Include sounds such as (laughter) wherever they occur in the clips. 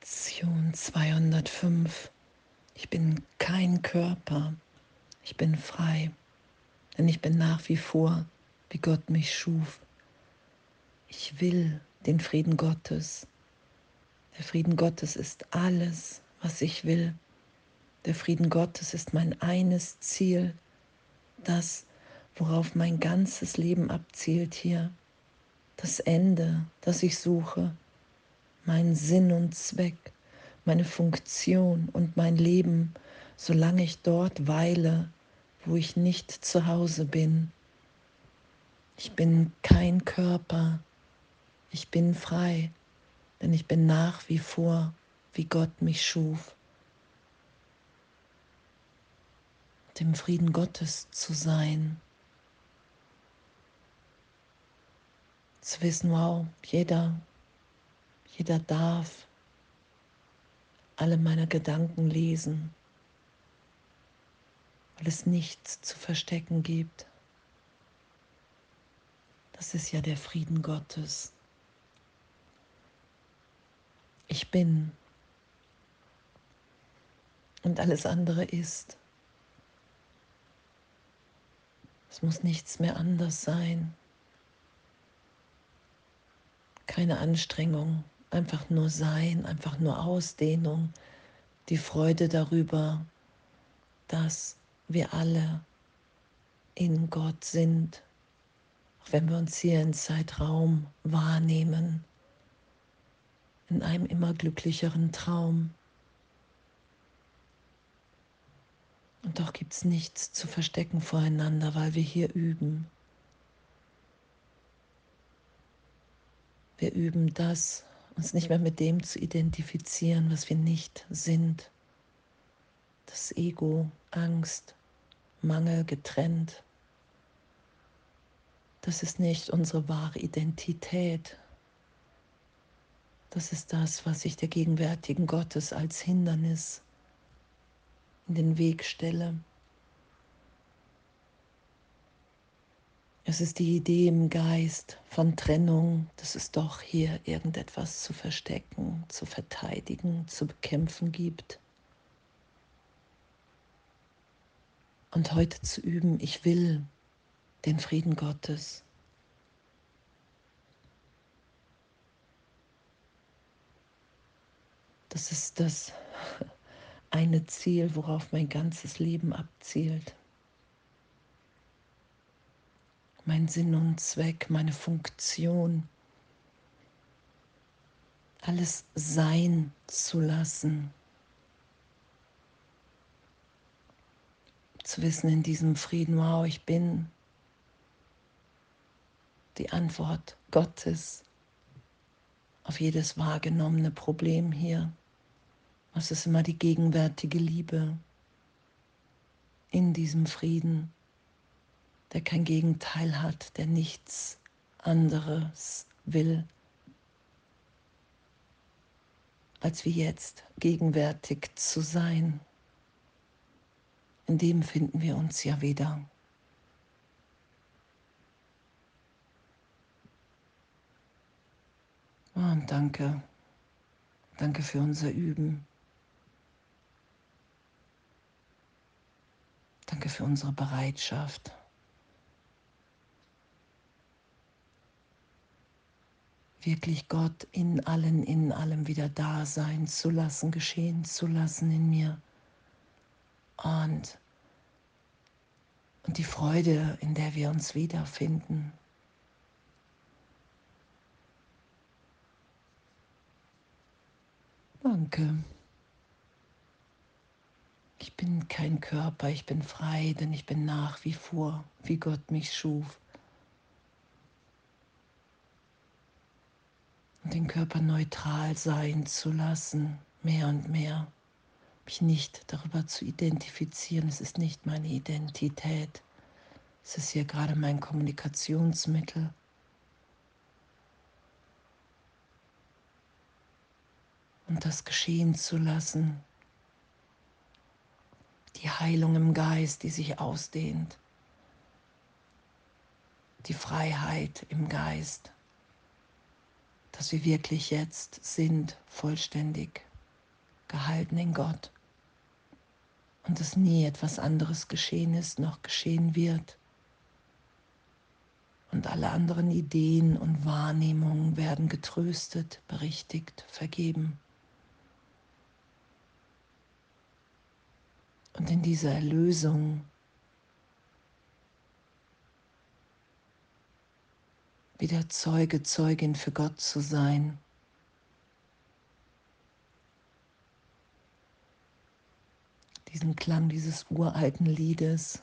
Lektion 205. Ich bin kein Körper, ich bin frei, denn ich bin nach wie vor, wie Gott mich schuf. Ich will den Frieden Gottes. Der Frieden Gottes ist alles, was ich will. Der Frieden Gottes ist mein eines Ziel, das, worauf mein ganzes Leben abzielt hier, das Ende, das ich suche, mein Sinn und Zweck, meine Funktion und mein Leben, solange ich dort weile, wo ich nicht zu Hause bin. Ich bin kein Körper, ich bin frei, denn ich bin nach wie vor, wie Gott mich schuf. Dem Frieden Gottes zu sein, zu wissen, wow, jeder jeder darf alle meine Gedanken lesen, weil es nichts zu verstecken gibt. Das ist ja der Frieden Gottes. Ich bin und alles andere ist. Es muss nichts mehr anders sein. Keine Anstrengung, einfach nur Sein, einfach nur Ausdehnung, die Freude darüber, dass wir alle in Gott sind, auch wenn wir uns hier in Zeitraum wahrnehmen, in einem immer glücklicheren Traum. Und doch gibt es nichts zu verstecken voreinander, weil wir hier üben. Wir üben das, uns nicht mehr mit dem zu identifizieren, was wir nicht sind. Das Ego, Angst, Mangel getrennt. Das ist nicht unsere wahre Identität. Das ist das, was ich der gegenwärtigen Gottes als Hindernis in den Weg stelle. Es ist die Idee im Geist von Trennung, dass es doch hier irgendetwas zu verstecken, zu verteidigen, zu bekämpfen gibt. Und heute zu üben, ich will den Frieden Gottes. Das ist das (laughs) eine Ziel, worauf mein ganzes Leben abzielt. Mein Sinn und Zweck, meine Funktion, alles sein zu lassen. Zu wissen in diesem Frieden, wow, ich bin die Antwort Gottes auf jedes wahrgenommene Problem hier. Was ist immer die gegenwärtige Liebe in diesem Frieden? Der kein Gegenteil hat, der nichts anderes will, als wie jetzt gegenwärtig zu sein. In dem finden wir uns ja wieder. Oh, und danke, danke für unser Üben. Danke für unsere Bereitschaft. Wirklich Gott in allen, in allem wieder da sein zu lassen, geschehen zu lassen in mir. Und, und die Freude, in der wir uns wiederfinden. Danke. Ich bin kein Körper, ich bin frei, denn ich bin nach wie vor, wie Gott mich schuf. und den Körper neutral sein zu lassen, mehr und mehr. Mich nicht darüber zu identifizieren, es ist nicht meine Identität. Es ist hier gerade mein Kommunikationsmittel. Und das geschehen zu lassen. Die Heilung im Geist, die sich ausdehnt. Die Freiheit im Geist dass wir wirklich jetzt sind, vollständig gehalten in Gott und dass nie etwas anderes geschehen ist noch geschehen wird. Und alle anderen Ideen und Wahrnehmungen werden getröstet, berichtigt, vergeben. Und in dieser Erlösung wieder Zeuge, Zeugin für Gott zu sein. Diesen Klang dieses uralten Liedes,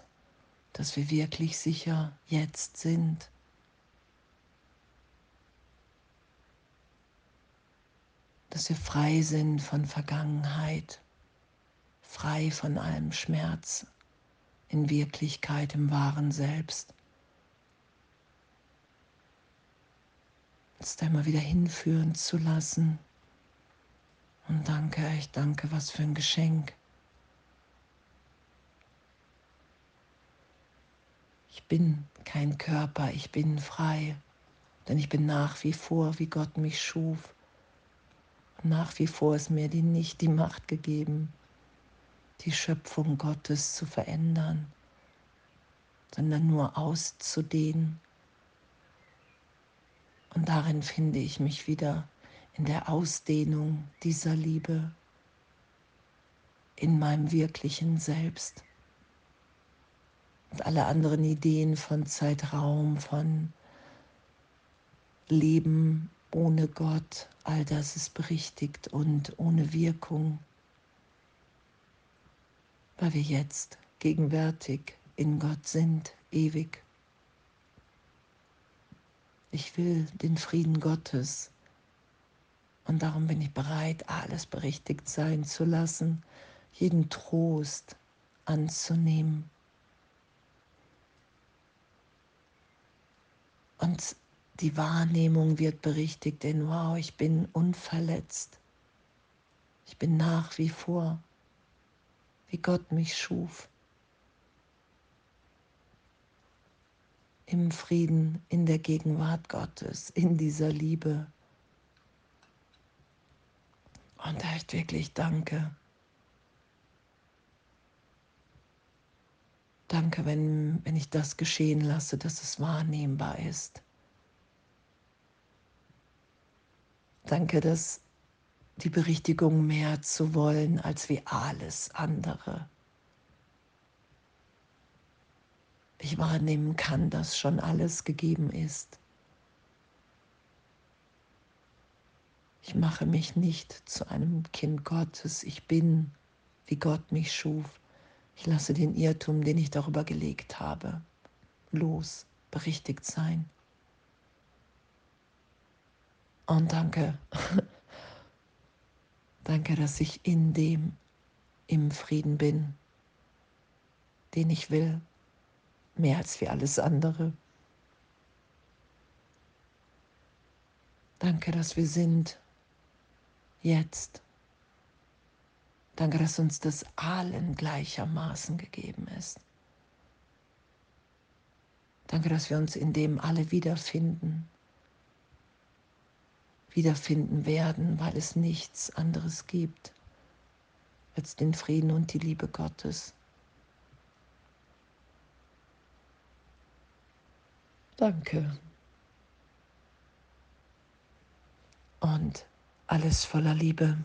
dass wir wirklich sicher jetzt sind. Dass wir frei sind von Vergangenheit, frei von allem Schmerz, in Wirklichkeit, im wahren Selbst. Uns da immer wieder hinführen zu lassen. Und danke, ich danke, was für ein Geschenk. Ich bin kein Körper, ich bin frei, denn ich bin nach wie vor, wie Gott mich schuf. Nach wie vor ist mir die nicht die Macht gegeben, die Schöpfung Gottes zu verändern, sondern nur auszudehnen und darin finde ich mich wieder in der Ausdehnung dieser Liebe, in meinem wirklichen Selbst. Und alle anderen Ideen von Zeitraum, von Leben ohne Gott, all das ist berichtigt und ohne Wirkung, weil wir jetzt gegenwärtig in Gott sind, ewig. Ich will den Frieden Gottes. Und darum bin ich bereit, alles berichtigt sein zu lassen, jeden Trost anzunehmen. Und die Wahrnehmung wird berichtigt, denn wow, ich bin unverletzt. Ich bin nach wie vor, wie Gott mich schuf. Im Frieden, in der Gegenwart Gottes, in dieser Liebe. Und echt wirklich danke. Danke, wenn, wenn ich das geschehen lasse, dass es wahrnehmbar ist. Danke, dass die Berichtigung mehr zu wollen als wie alles andere. Ich wahrnehmen kann, dass schon alles gegeben ist. Ich mache mich nicht zu einem Kind Gottes, ich bin, wie Gott mich schuf. Ich lasse den Irrtum, den ich darüber gelegt habe, los, berichtigt sein. Und danke, (laughs) danke, dass ich in dem im Frieden bin, den ich will mehr als wie alles andere. Danke, dass wir sind jetzt. Danke, dass uns das allen gleichermaßen gegeben ist. Danke, dass wir uns in dem alle wiederfinden, wiederfinden werden, weil es nichts anderes gibt als den Frieden und die Liebe Gottes. Danke. Und alles voller Liebe.